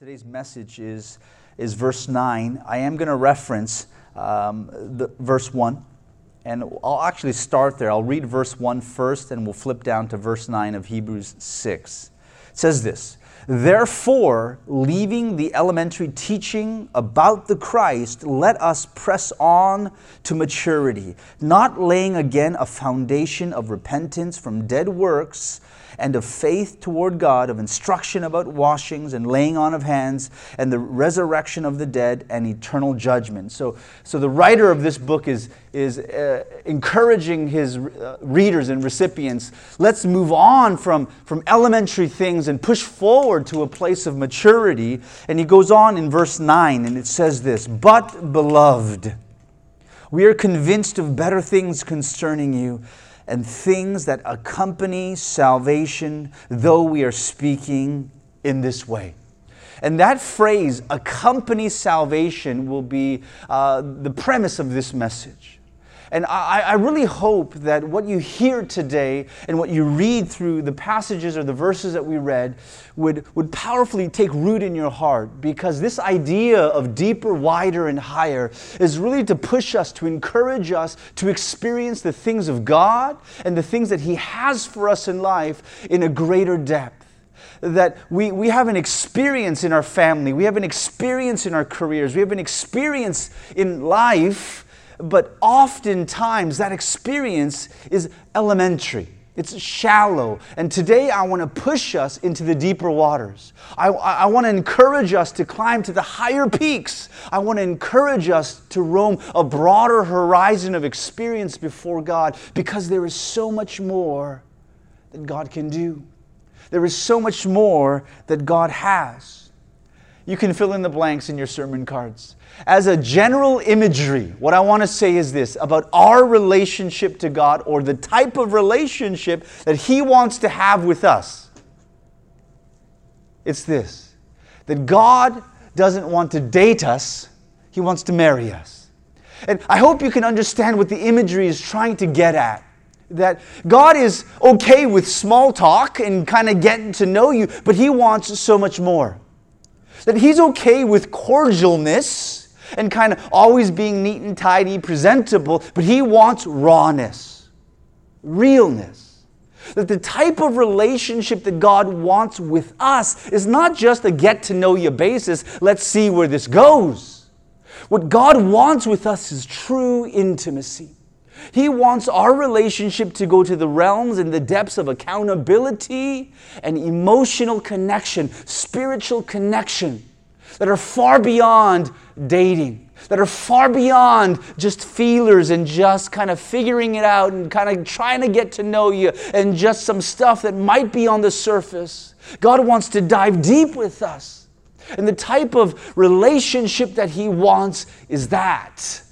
Today's message is, is verse 9. I am going to reference um, the, verse 1. And I'll actually start there. I'll read verse 1 first, and we'll flip down to verse 9 of Hebrews 6. It says this Therefore, leaving the elementary teaching about the Christ, let us press on to maturity, not laying again a foundation of repentance from dead works and of faith toward God, of instruction about washings and laying on of hands, and the resurrection of the dead and eternal judgment. So, so the writer of this book is, is uh, encouraging his uh, readers and recipients let's move on from, from elementary things and push forward to a place of maturity. And he goes on in verse 9, and it says this But, beloved, we are convinced of better things concerning you and things that accompany salvation, though we are speaking in this way. And that phrase, accompany salvation, will be uh, the premise of this message. And I, I, really hope that what you hear today and what you read through the passages or the verses that we read would, would powerfully take root in your heart because this idea of deeper, wider, and higher is really to push us, to encourage us to experience the things of God and the things that He has for us in life in a greater depth. That we, we have an experience in our family, we have an experience in our careers, we have an experience in life but oftentimes that experience is elementary. It's shallow. And today I want to push us into the deeper waters. I, I, want to encourage us to climb to the higher peaks. I want to encourage us to roam a broader horizon of experience before God because there is so much more that God can do. There is so much more that God has. You can fill in the blanks in your sermon cards. As a general imagery, what I want to say is this about our relationship to God or the type of relationship that He wants to have with us. It's this that God doesn't want to date us, He wants to marry us. And I hope you can understand what the imagery is trying to get at. That God is okay with small talk and kind of getting to know you, but He wants so much more. That He's okay with cordialness and kind of always being neat and tidy, presentable, but he wants rawness, realness. That the type of relationship that God wants with us is not just a get to know you basis, let's see where this goes. What God wants with us is true intimacy. He wants our relationship to go to the realms and the depths of accountability and emotional connection, spiritual connection that are far beyond dating, that are far beyond just feelers and just kind of figuring it out and kind of trying to get to know you and just some stuff that might be on the surface. God wants to dive deep with us. And the type of relationship that He wants is that.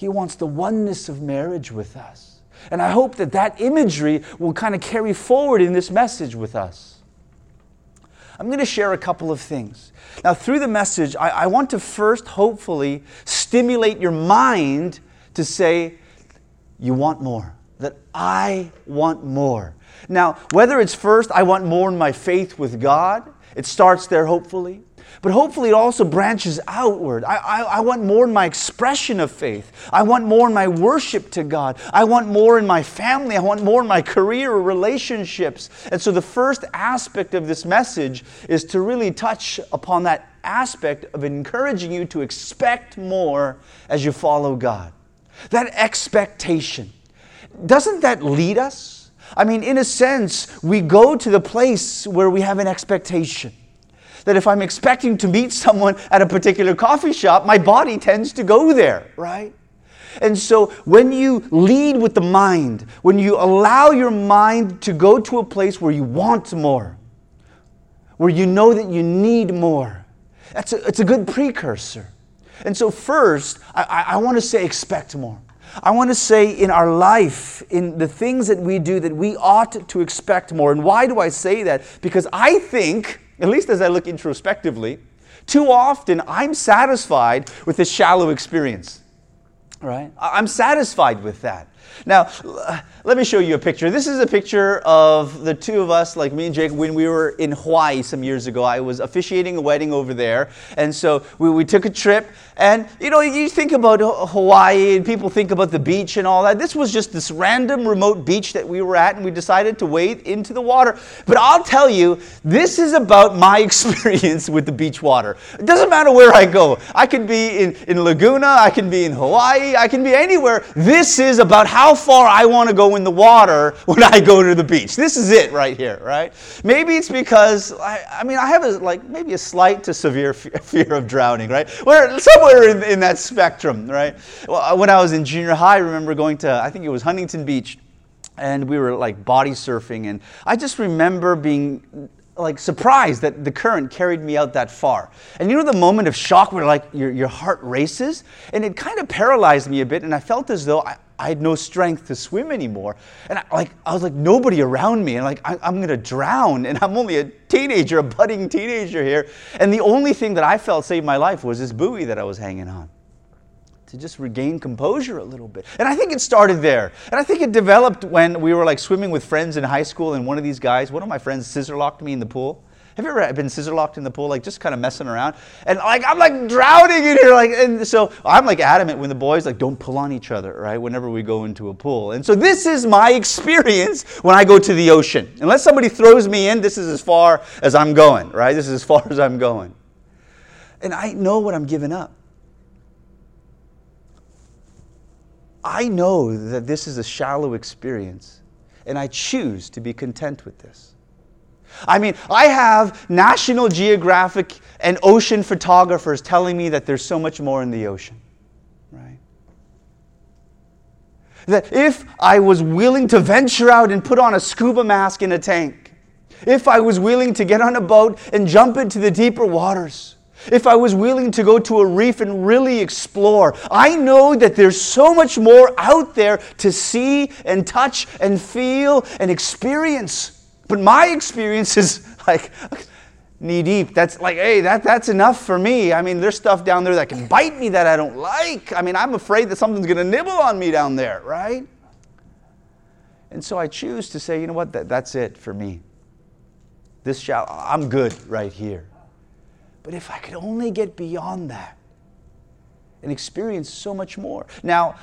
He wants the oneness of marriage with us. And I hope that that imagery will kind of carry forward in this message with us. I'm going to share a couple of things. Now, through the message, I, I want to first, hopefully, stimulate your mind to say, You want more. That I want more. Now, whether it's first, I want more in my faith with God, it starts there, hopefully. But hopefully, it also branches outward. I, I, I, want more in my expression of faith. I want more in my worship to God. I want more in my family. I want more in my career or relationships. And so, the first aspect of this message is to really touch upon that aspect of encouraging you to expect more as you follow God. That expectation. Doesn't that lead us? I mean, in a sense, we go to the place where we have an expectation that if I'm expecting to meet someone at a particular coffee shop, my body tends to go there, right? And so when you lead with the mind, when you allow your mind to go to a place where you want more, where you know that you need more, that's a, it's a good precursor. And so, first, I, I want to say expect more. I want to say in our life, in the things that we do, that we ought to expect more. And why do I say that? Because I think at least as I look introspectively, too often I'm satisfied with a shallow experience. Right? I'm satisfied with that. Now, uh, let me show you a picture. This is a picture of the two of us, like me and Jake, when we were in Hawaii some years ago. I was officiating a wedding over there. And so we, we took a trip. And, you know, you think about Hawaii and people think about the beach and all that. This was just this random remote beach that we were at, and we decided to wade into the water. But I'll tell you, this is about my experience with the beach water. It doesn't matter where I go. I could be in, in Laguna, I can be in Hawaii, I can be anywhere. This is about how far I want to go in the water when I go to the beach. This is it right here, right? Maybe it's because, I, I mean, I have a, like maybe a slight to severe fear of drowning, right? Where somewhere in, in that spectrum, right? Well, uh, when I was in junior high, I remember going to, I think it was Huntington Beach, and we were like body surfing, and I just remember being like surprised that the current carried me out that far. And you know the moment of shock where like your, your heart races? And it kind of paralyzed me a bit, and I felt as though I, I had no strength to swim anymore. And I, like, I was like, nobody around me. And like, I, I'm going to drown. And I'm only a teenager, a budding teenager here. And the only thing that I felt saved my life was this buoy that I was hanging on to just regain composure a little bit. And I think it started there. And I think it developed when we were like swimming with friends in high school. And one of these guys, one of my friends, scissor locked me in the pool. Have you ever been scissor locked in the pool, like just kind of messing around? And like I'm like drowning in here, like and so I'm like adamant when the boys like don't pull on each other, right? Whenever we go into a pool. And so this is my experience when I go to the ocean. Unless somebody throws me in, this is as far as I'm going, right? This is as far as I'm going. And I know what I'm giving up. I know that this is a shallow experience, and I choose to be content with this. I mean, I have National Geographic and ocean photographers telling me that there's so much more in the ocean, right? That if I was willing to venture out and put on a scuba mask in a tank, if I was willing to get on a boat and jump into the deeper waters, if I was willing to go to a reef and really explore, I know that there's so much more out there to see and touch and feel and experience. But my experience is like knee deep. That's like, hey, that, that's enough for me. I mean, there's stuff down there that can bite me that I don't like. I mean, I'm afraid that something's going to nibble on me down there, right? And so I choose to say, you know what, that, that's it for me. This shall, I'm good right here. But if I could only get beyond that, and experience so much more. Now,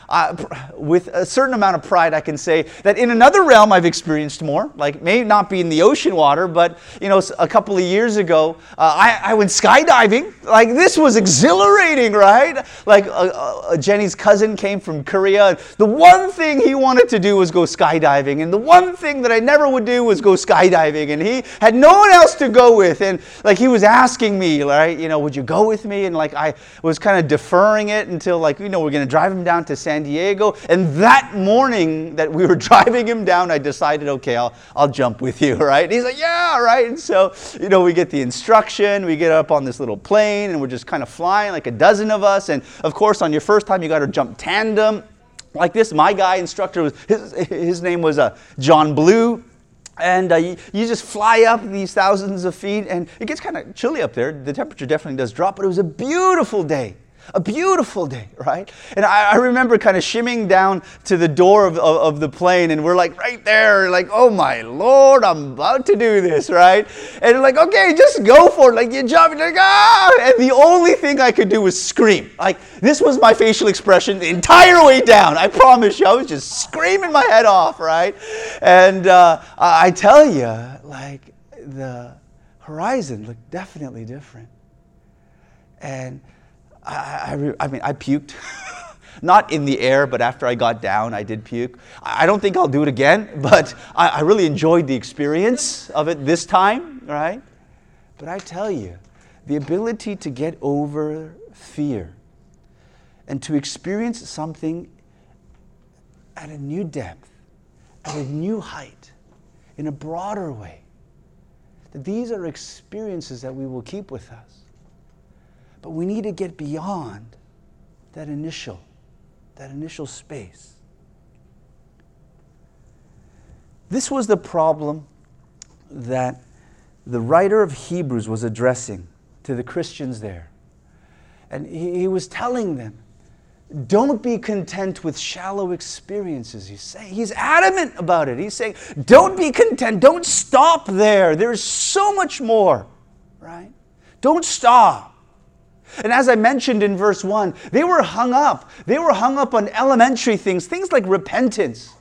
with a certain amount of pride, I can say that in another realm I've experienced more. Like, may not be in the ocean water, but you know, a couple of years ago, uh, I, I, went skydiving. Like, this was exhilarating, right? Like, uh, Jenny's cousin came from Korea. The one thing he wanted to do was go skydiving, and the one thing that I never would do was go skydiving. And he had no one else to go with, and like he was asking me, right? You know, would you go with me? And like I was kind of deferring it until, like, you know, we're going to drive him down to San Diego. And that morning that we were driving him down, I decided, okay, I'll, I'll jump with you, right? And he's like, yeah, right. And so, you know, we get the instruction, we get up on this little plane, and we're just kind of flying, like a dozen of us. And of course, on your first time, you got to jump tandem like this. My guy instructor was his, his name was uh, John Blue. And uh, you, you, just fly up these thousands of feet, and it gets kind of chilly up there. The temperature definitely does drop, but it was a beautiful day. A beautiful day, right? And I, I remember kind of shimming down to the door of, of, of, the plane, and we're like right there, like, oh my Lord, I'm about to do this, right? And like, okay, just go for it. Like, you jump, and like, ah! And the only thing I could do was scream. Like, this was my facial expression the entire way down. I promise you, I was just screaming my head off, right? And uh, I tell you, like, the horizon looked definitely different. And I, I, I mean, I puked. Not in the air, but after I got down, I did puke. I don't think I'll do it again, but I, I really enjoyed the experience of it this time, right? But I tell you, the ability to get over fear and to experience something at a new depth, at a new height, in a broader way, that these are experiences that we will keep with us. But we need to get beyond that initial, that initial space. This was the problem that the writer of Hebrews was addressing to the Christians there. And he, he was telling them don't be content with shallow experiences. He's saying, he's adamant about it. He's saying, don't be content. Don't stop there. There's so much more, right? Don't stop. And as I mentioned in verse 1, they were hung up. They were hung up on elementary things, things like repentance.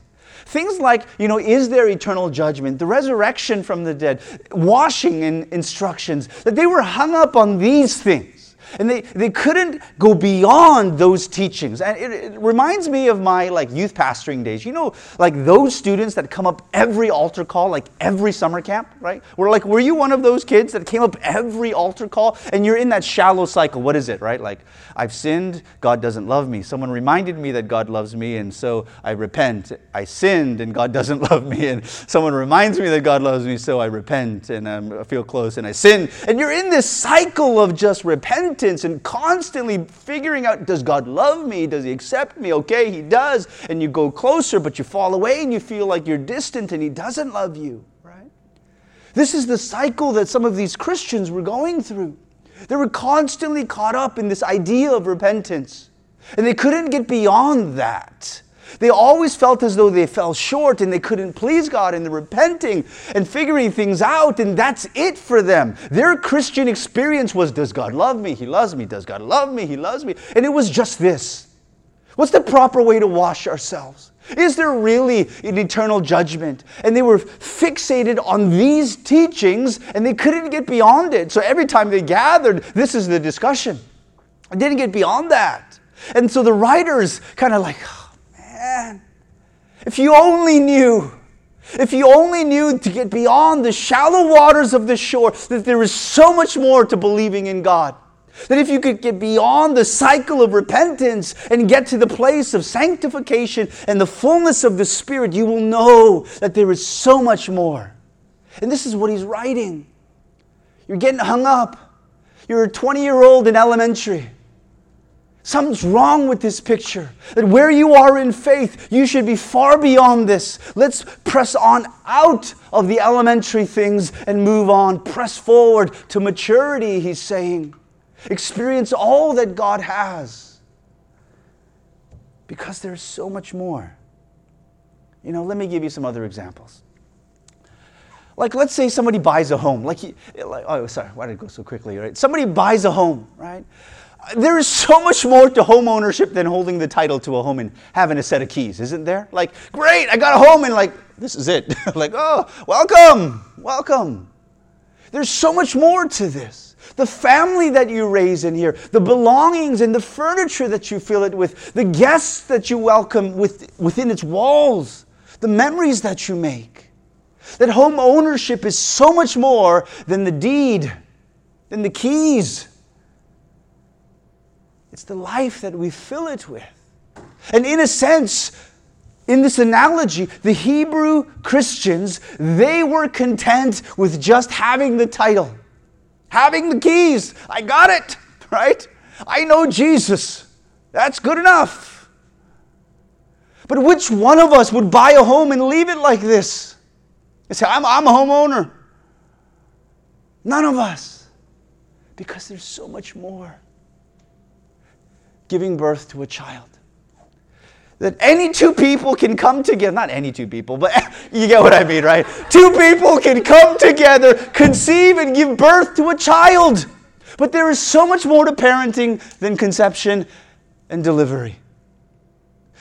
Things like, you know, is there eternal judgment, the resurrection from the dead, washing and instructions, that they were hung up on these things. And they, they couldn't go beyond those teachings. And it, it, reminds me of my like youth pastoring days. You know, like those students that come up every altar call, like every summer camp, right? We're like, were you one of those kids that came up every altar call? And you're in that shallow cycle. What is it, right? Like, I've sinned, God doesn't love me. Someone reminded me that God loves me, and so I repent. I sinned, and God doesn't love me. And someone reminds me that God loves me, so I repent, and um, I feel close, and I sin. And you're in this cycle of just repentance repentance and constantly figuring out does God love me? Does He accept me? Okay, He does. And you go closer, but you fall away and you feel like you're distant and He doesn't love you, right? This is the cycle that some of these Christians were going through. They were constantly caught up in this idea of repentance, and they couldn't get beyond that. They always felt as though they fell short and they couldn't please God and they're repenting and figuring things out, and that's it for them. Their Christian experience was Does God love me? He loves me. Does God love me? He loves me. And it was just this What's the proper way to wash ourselves? Is there really an eternal judgment? And they were fixated on these teachings and they couldn't get beyond it. So every time they gathered, this is the discussion. I didn't get beyond that. And so the writers kind of like, man, if you only knew, if you only knew to get beyond the shallow waters of the shore, that there is so much more to believing in God. That if you could get beyond the cycle of repentance and get to the place of sanctification and the fullness of the Spirit, you will know that there is so much more. And this is what he's writing. You're getting hung up. You're a 20 year old in elementary. Something's wrong with this picture. That where you are in faith, you should be far beyond this. Let's press on out of the elementary things and move on. Press forward to maturity, he's saying. Experience all that God has. Because there's so much more. You know, let me give you some other examples. Like, let's say somebody buys a home. Like, like oh, sorry, why did it go so quickly, right? Somebody buys a home, right? There is so much more to home ownership than holding the title to a home and having a set of keys, isn't there? Like, great, I got a home, and like, this is it. like, oh, welcome, welcome. There's so much more to this. The family that you raise in here, the belongings and the furniture that you fill it with, the guests that you welcome with, within its walls, the memories that you make. That home ownership is so much more than the deed, than the keys it's the life that we fill it with. And in a sense, in this analogy, the Hebrew Christians, they were content with just having the title, having the keys. I got it, right? I know Jesus. That's good enough. But which one of us would buy a home and leave it like this? And say, I'm, I'm a homeowner. None of us. Because there's so much more giving birth to a child. That any two people can come together, not any two people, but you get what I mean, right? Two people can come together, conceive, and give birth to a child. But there is so much more to parenting than conception and delivery.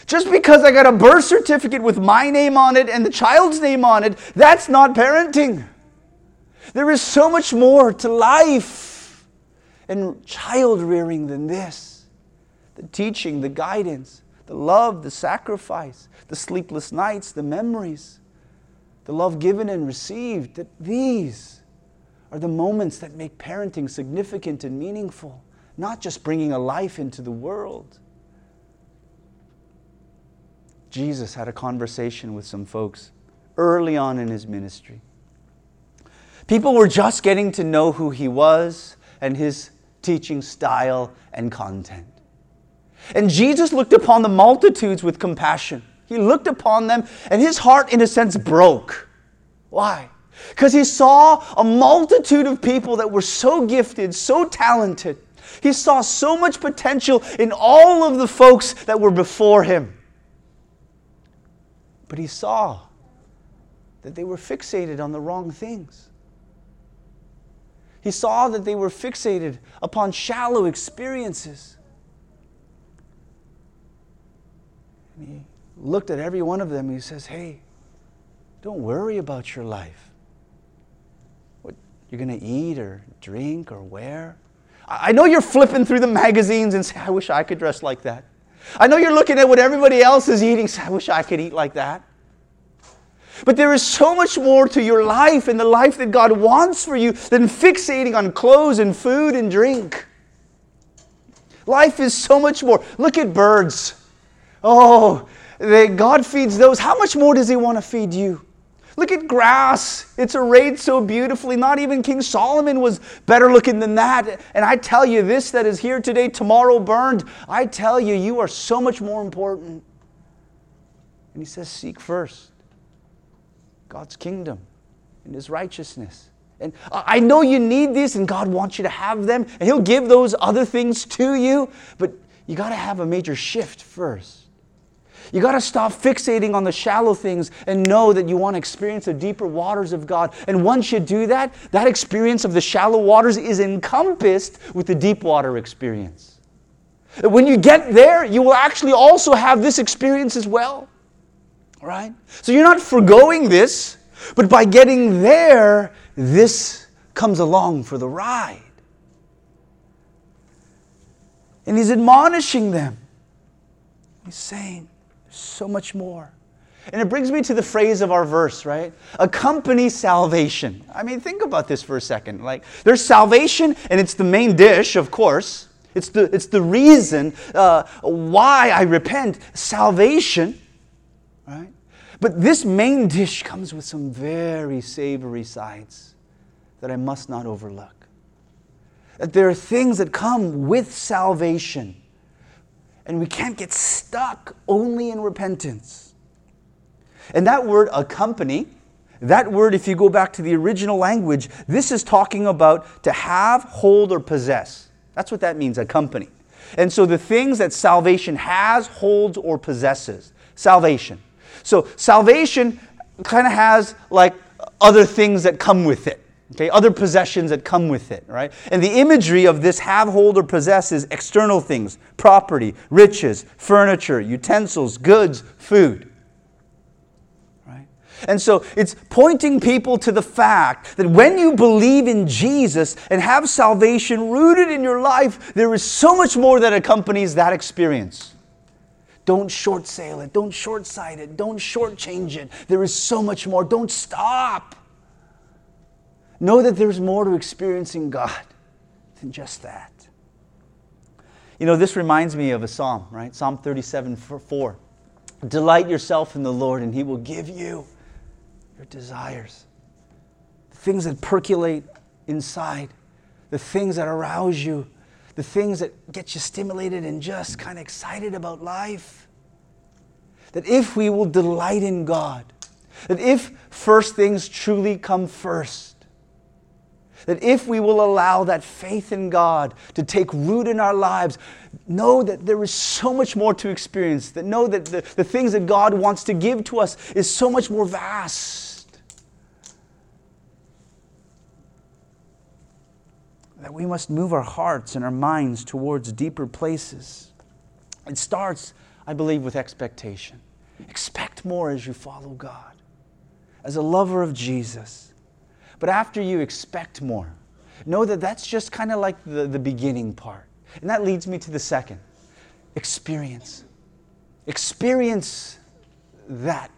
Just because I got a birth certificate with my name on it and the child's name on it, that's not parenting. There is so much more to life and child rearing than this the teaching, the guidance, the love, the sacrifice, the sleepless nights, the memories, the love given and received. That these are the moments that make parenting significant and meaningful, not just bringing a life into the world. Jesus had a conversation with some folks early on in his ministry. People were just getting to know who he was and his teaching style and content. And Jesus looked upon the multitudes with compassion. He looked upon them, and his heart, in a sense, broke. Why? Because he saw a multitude of people that were so gifted, so talented, He saw so much potential in all of the folks that were before him. But he saw that they were fixated on the wrong things. He saw that they were fixated upon shallow experiences. And he looked at every one of them and he says, Hey, don't worry about your life. What you're going to eat or drink or wear. I know you're flipping through the magazines and say, I wish I could dress like that. I know you're looking at what everybody else is eating, say, I wish I could eat like that. But there is so much more to your life and the life that God wants for you than fixating on clothes and food and drink. Life is so much more. Look at birds. Oh, they, God feeds those. How much more does He want to feed you? Look at grass. It's arrayed so beautifully. Not even King Solomon was better looking than that. And I tell you, this that is here today, tomorrow burned. I tell you, you are so much more important. And He says, Seek first God's kingdom and His righteousness. And I know you need this, and God wants you to have them, and He'll give those other things to you, but you got to have a major shift first. You got to stop fixating on the shallow things and know that you want to experience the deeper waters of God. And once you do that, that experience of the shallow waters is encompassed with the deep water experience. When you get there, you will actually also have this experience as well right? So you're not foregoing this, but by getting there, this comes along for the ride. And he's admonishing them. He's saying, so much more. And it brings me to the phrase of our verse, right? Accompany salvation. I mean, think about this for a second. Like, there's salvation, and it's the main dish, of course. It's the, it's the reason uh, why I repent. Salvation, right? But this main dish comes with some very savory sides that I must not overlook. That there are things that come with salvation, and we can't get stuck only in repentance. And that word accompany, that word, if you go back to the original language, this is talking about to have, hold, or possess. That's what that means, accompany. And so the things that salvation has, holds, or possesses. Salvation. So salvation kind of has like other things that come with it. Okay, other possessions that come with it, right? And the imagery of this have, hold, or possess is external things, property, riches, furniture, utensils, goods, food. Right? And so it's pointing people to the fact that when you believe in Jesus and have salvation rooted in your life, there is so much more that accompanies that experience. Don't short sale it. Don't short sight it. Don't shortchange it. There is so much more. Don't stop. Know that there's more to experiencing God than just that. You know, this reminds me of a psalm, right? Psalm 37 4. Delight yourself in the Lord, and He will give you your desires. The things that percolate inside, the things that arouse you the things that get you stimulated and just kind of excited about life. That if we will delight in God, that if first things truly come first, that if we will allow that faith in God to take root in our lives, know that there is so much more to experience, that know that the, the things that God wants to give to us is so much more vast that we must move our hearts and our minds towards deeper places. It starts, I believe, with expectation. Expect more as you follow God, as a lover of Jesus. But after you expect more, know that that's just kind of like the, the beginning part. And that leads me to the second experience. Experience that.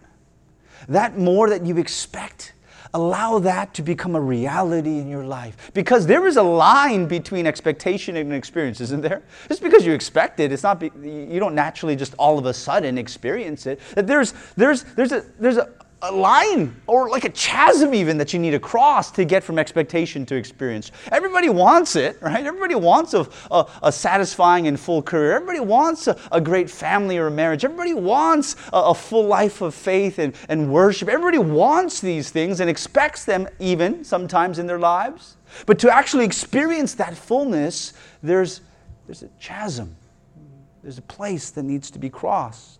That more that you expect allow that to become a reality in your life. Because there is a line between expectation and experience, isn't there? Just because you expect it, it's not, be, you don't naturally just all of a sudden experience it. That there's, there's, there's, a, there's a, a line or like a chasm even that you need to cross to get from expectation to experience. Everybody wants it, right? Everybody wants a, a, a satisfying and full career. Everybody wants a, a, great family or a marriage. Everybody wants a, full life of faith and, and worship. Everybody wants these things and expects them even sometimes in their lives. But to actually experience that fullness, there's, there's a chasm. There's a place that needs to be crossed.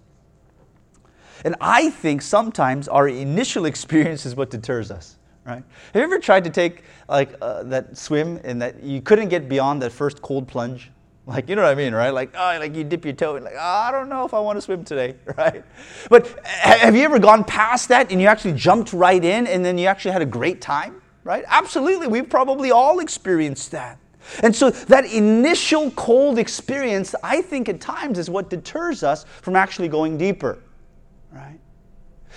And I think sometimes our initial experience is what deters us. Right? Have you ever tried to take like uh, that swim and that you couldn't get beyond that first cold plunge? Like, you know what I mean, right? Like, oh, like you dip your toe and like, oh, I don't know if I want to swim today, right? But have you ever gone past that and you actually jumped right in and then you actually had a great time, right? Absolutely. We've probably all experienced that. And so that initial cold experience, I think at times is what deters us from actually going deeper?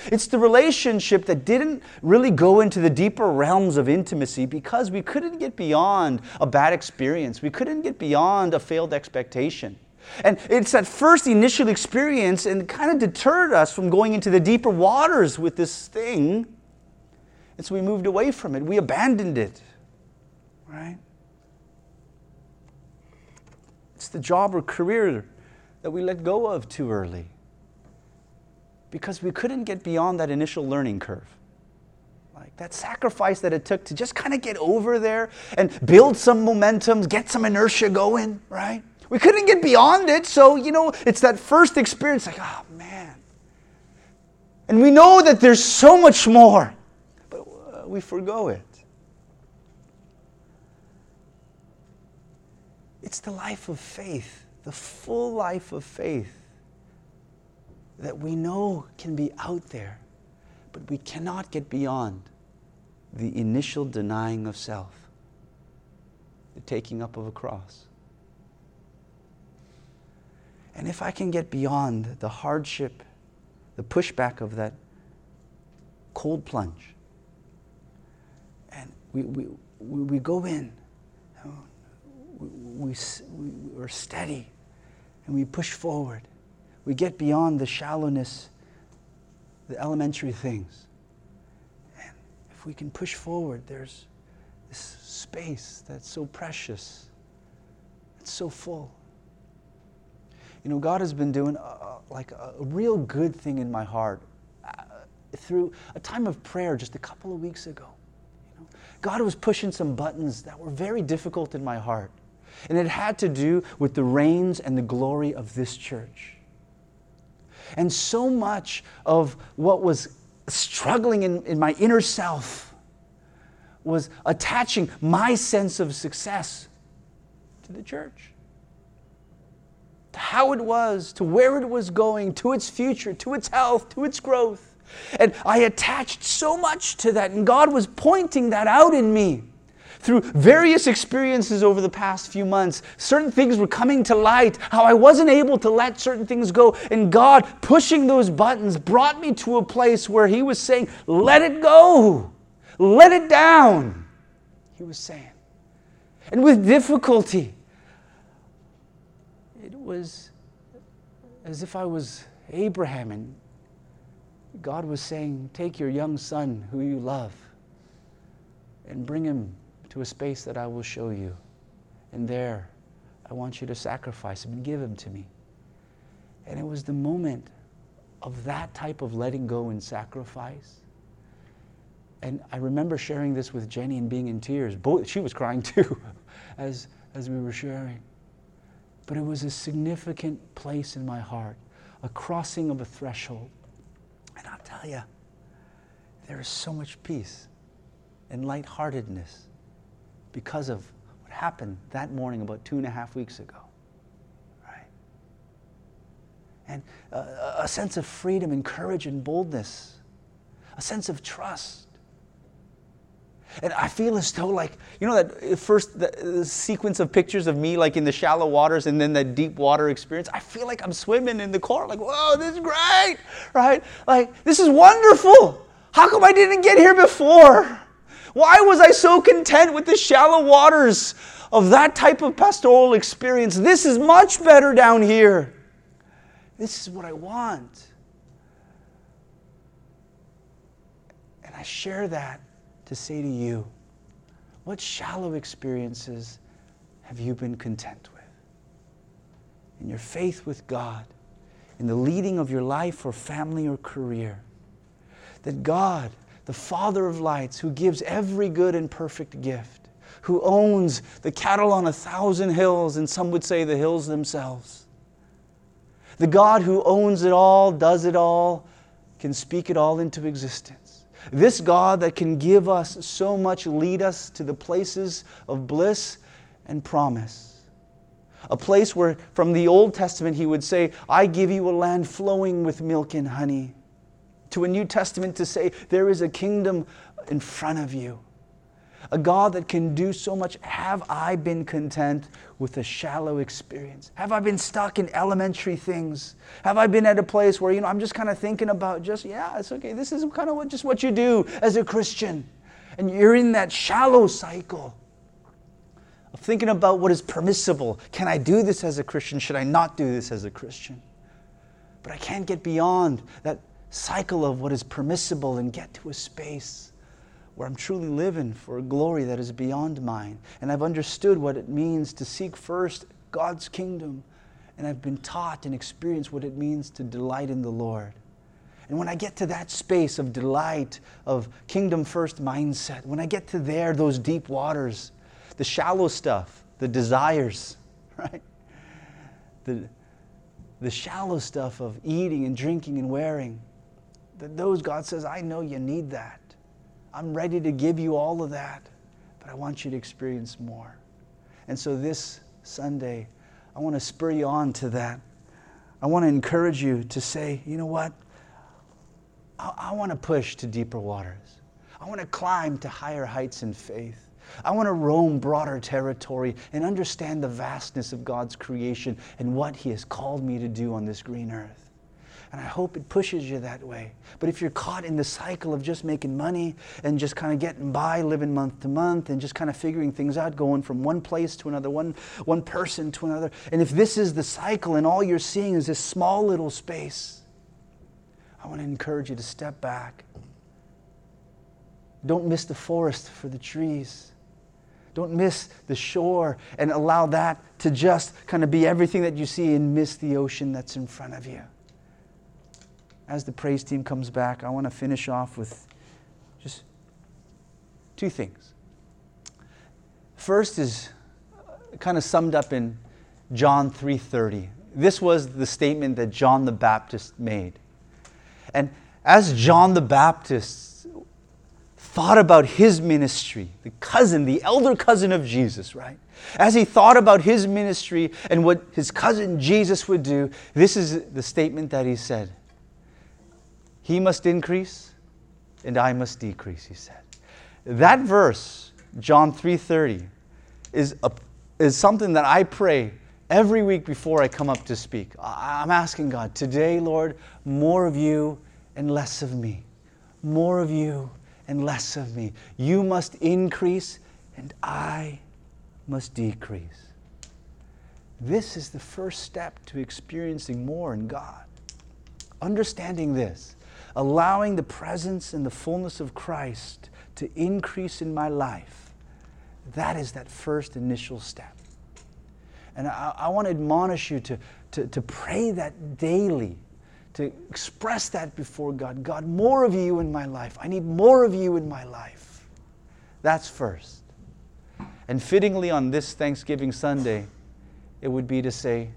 It's the relationship that didn't really go into the deeper realms of intimacy because we couldn't get beyond a bad experience. We couldn't get beyond a failed expectation. And it's that first initial experience and kind of deterred us from going into the deeper waters with this thing. And so we moved away from it. We abandoned it. Right? It's the job or career that we let go of too early because we couldn't get beyond that initial learning curve. Like that sacrifice that it took to just kind of get over there and build some momentum, get some inertia going, right? We couldn't get beyond it, so, you know, it's that first experience like, oh man. And we know that there's so much more, but uh, we forego it. It's the life of faith, the full life of faith that we know can be out there, but we cannot get beyond the initial denying of self, the taking up of a cross. And if I can get beyond the hardship, the pushback of that cold plunge, and we, we, we, go in, we, we, we're steady, and we push forward we get beyond the shallowness, the elementary things. And if we can push forward, there's this space that's so precious, it's so full. You know, God has been doing a, like a, a real good thing in my heart uh, through a time of prayer just a couple of weeks ago. You know, God was pushing some buttons that were very difficult in my heart. And it had to do with the reigns and the glory of this church. And so much of what was struggling in, in my inner self was attaching my sense of success to the church, to how it was, to where it was going, to its future, to its health, to its growth. And I attached so much to that, and God was pointing that out in me through various experiences over the past few months, certain things were coming to light, how I wasn't able to let certain things go. And God, pushing those buttons, brought me to a place where He was saying, Let it go, let it down. He was saying. And with difficulty, it was as if I was Abraham and God was saying, Take your young son who you love and bring him to a space that I will show you. And there, I want you to sacrifice him and give him to me. And it was the moment of that type of letting go and sacrifice. And I remember sharing this with Jenny and being in tears. Both, she was crying too as, as we were sharing. But it was a significant place in my heart, a crossing of a threshold. And I'll tell you, there is so much peace and lightheartedness because of what happened that morning about two and a half weeks ago. Right? And a, a sense of freedom and courage and boldness, a sense of trust. And I feel as though, like, you know, that first the, the sequence of pictures of me, like in the shallow waters and then that deep water experience, I feel like I'm swimming in the core, like, whoa, this is great, right? Like, this is wonderful. How come I didn't get here before? Why was I so content with the shallow waters of that type of pastoral experience? This is much better down here. This is what I want. And I share that to say to you what shallow experiences have you been content with? In your faith with God, in the leading of your life or family or career, that God, the Father of lights, who gives every good and perfect gift, who owns the cattle on a thousand hills, and some would say the hills themselves, the God who owns it all, does it all, can speak it all into existence. This God that can give us so much, lead us to the places of bliss and promise. A place where, from the Old Testament, he would say, I give you a land flowing with milk and honey. To a New Testament, to say, there is a kingdom in front of you a God that can do so much. Have I been content with a shallow experience? Have I been stuck in elementary things? Have I been at a place where, you know, I'm just kind of thinking about just, yeah, it's okay. This is kind of what, just what you do as a Christian. And you're in that shallow cycle of thinking about what is permissible. Can I do this as a Christian? Should I not do this as a Christian? But I can't get beyond that cycle of what is permissible and get to a space where I'm truly living for a glory that is beyond mine. And I've understood what it means to seek first God's kingdom. And I've been taught and experienced what it means to delight in the Lord. And when I get to that space of delight, of kingdom first mindset, when I get to there, those deep waters, the shallow stuff, the desires, right? The, the shallow stuff of eating and drinking and wearing, that those God says, I know you need that. I'm ready to give you all of that, but I want you to experience more. And so this Sunday, I want to spur you on to that. I want to encourage you to say, you know what? I, I want to push to deeper waters. I want to climb to higher heights in faith. I want to roam broader territory and understand the vastness of God's creation and what He has called me to do on this green earth. And I hope it pushes you that way. But if you're caught in the cycle of just making money and just kind of getting by, living month to month, and just kind of figuring things out, going from one place to another, one, one person to another, and if this is the cycle and all you're seeing is this small little space, I want to encourage you to step back. Don't miss the forest for the trees. Don't miss the shore and allow that to just kind of be everything that you see and miss the ocean that's in front of you as the praise team comes back, I want to finish off with just two things. First is uh, kind of summed up in John 3:30. This was the statement that John the Baptist made. And as John the Baptist thought about his ministry, the cousin, the elder cousin of Jesus, right? As he thought about his ministry and what his cousin Jesus would do, this is the statement that he said. He must increase and I must decrease, he said. That verse, John 3:30, is, a, is something that I pray every week before I come up to speak. I'm asking God, today, Lord, more of you and less of me. More of you and less of me. You must increase and I must decrease. This is the first step to experiencing more in God. Understanding this allowing the presence and the fullness of Christ to increase in my life, that is that first initial step. And I, I want to admonish you to, to, to pray that daily, to express that before God. God, more of you in my life. I need more of you in my life. That's first. And fittingly on this Thanksgiving Sunday, it would be to say,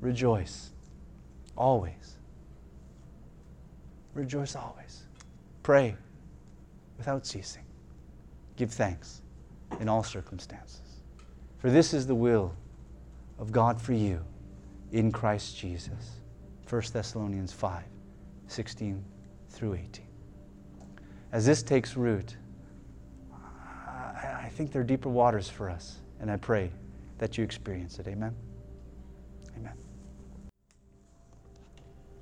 rejoice always. Rejoice always. Pray without ceasing. Give thanks in all circumstances. For this is the will of God for you in Christ Jesus. 1 Thessalonians 5 16 through 18. As this takes root, I think there are deeper waters for us, and I pray that you experience it. Amen. Amen.